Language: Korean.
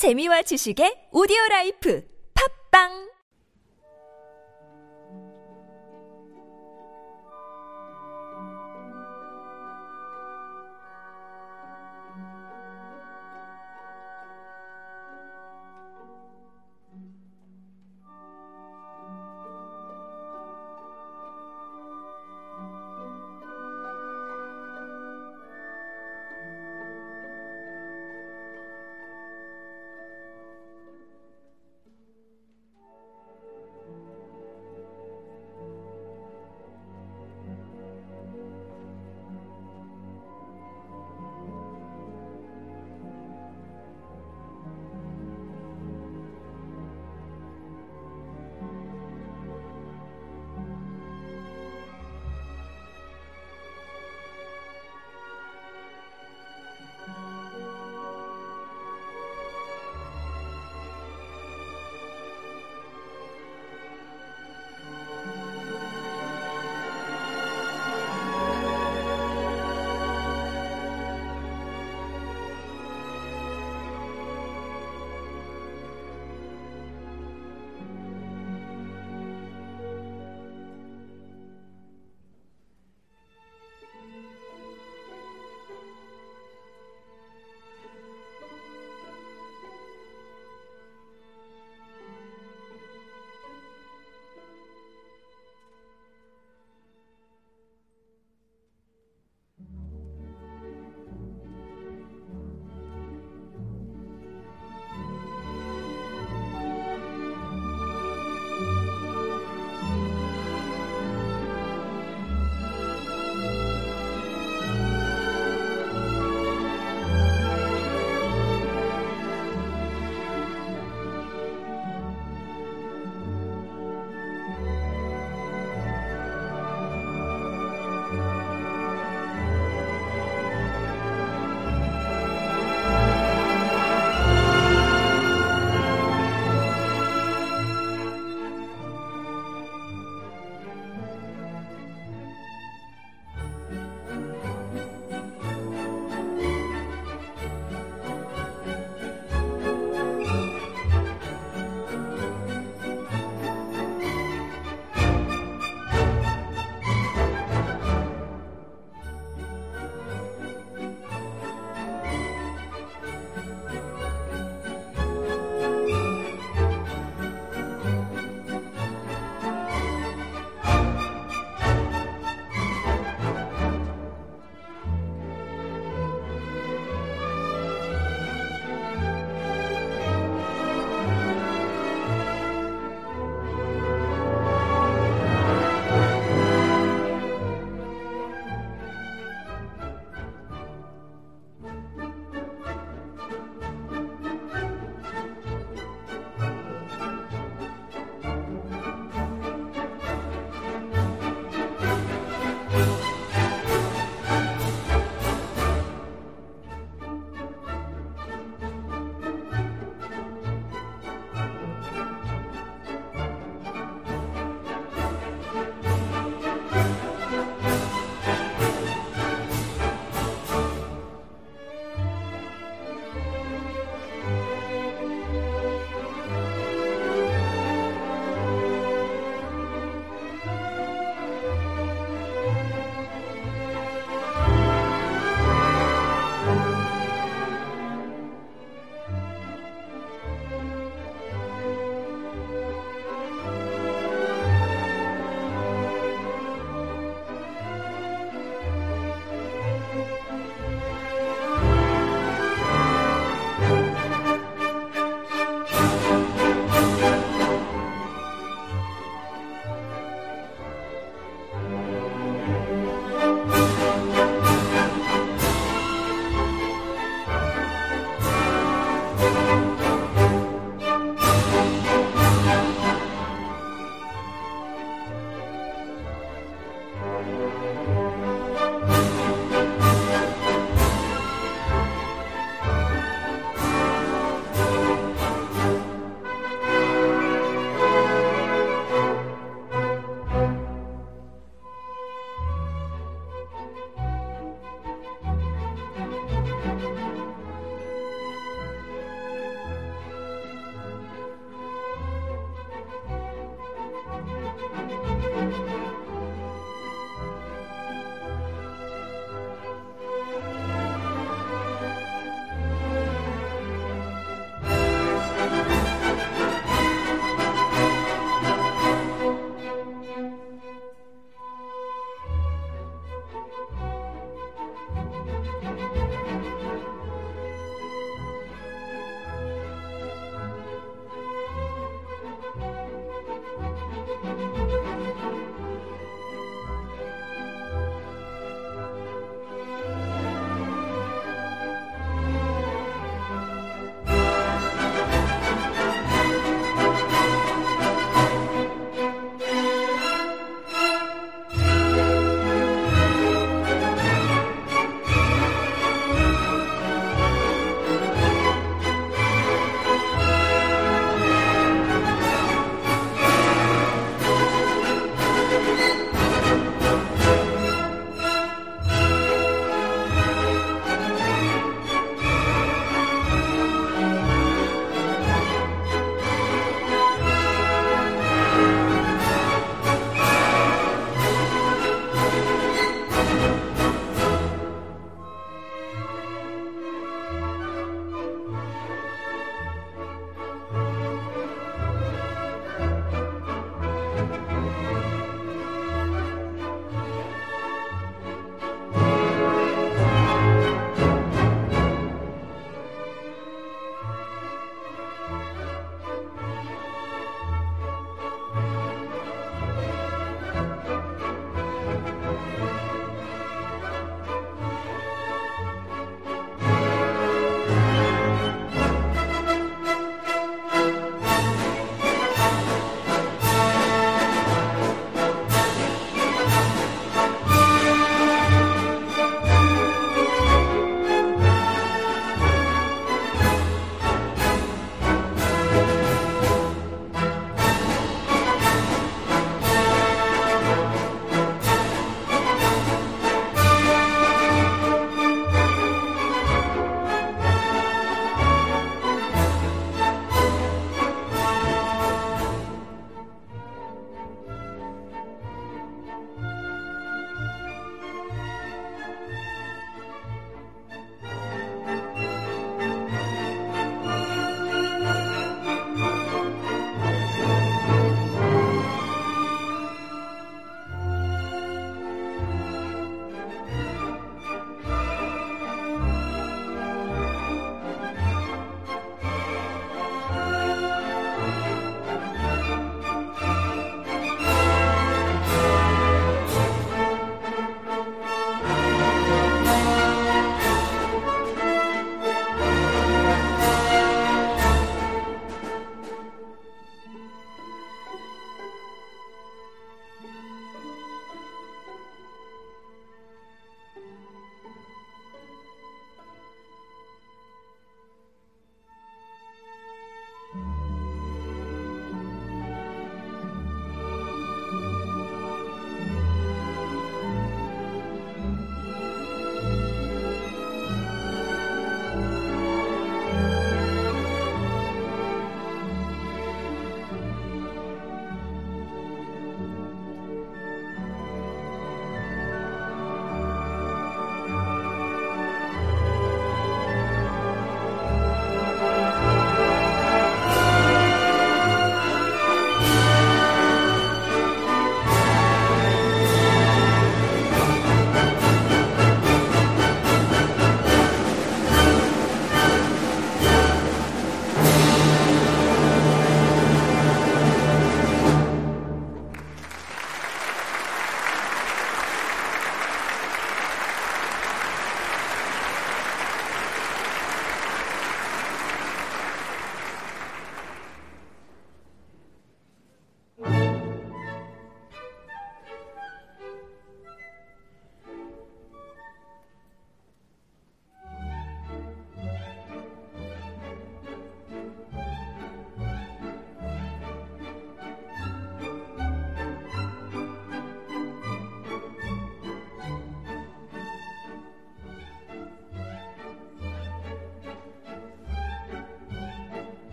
재미와 지식의 오디오 라이프. 팝빵!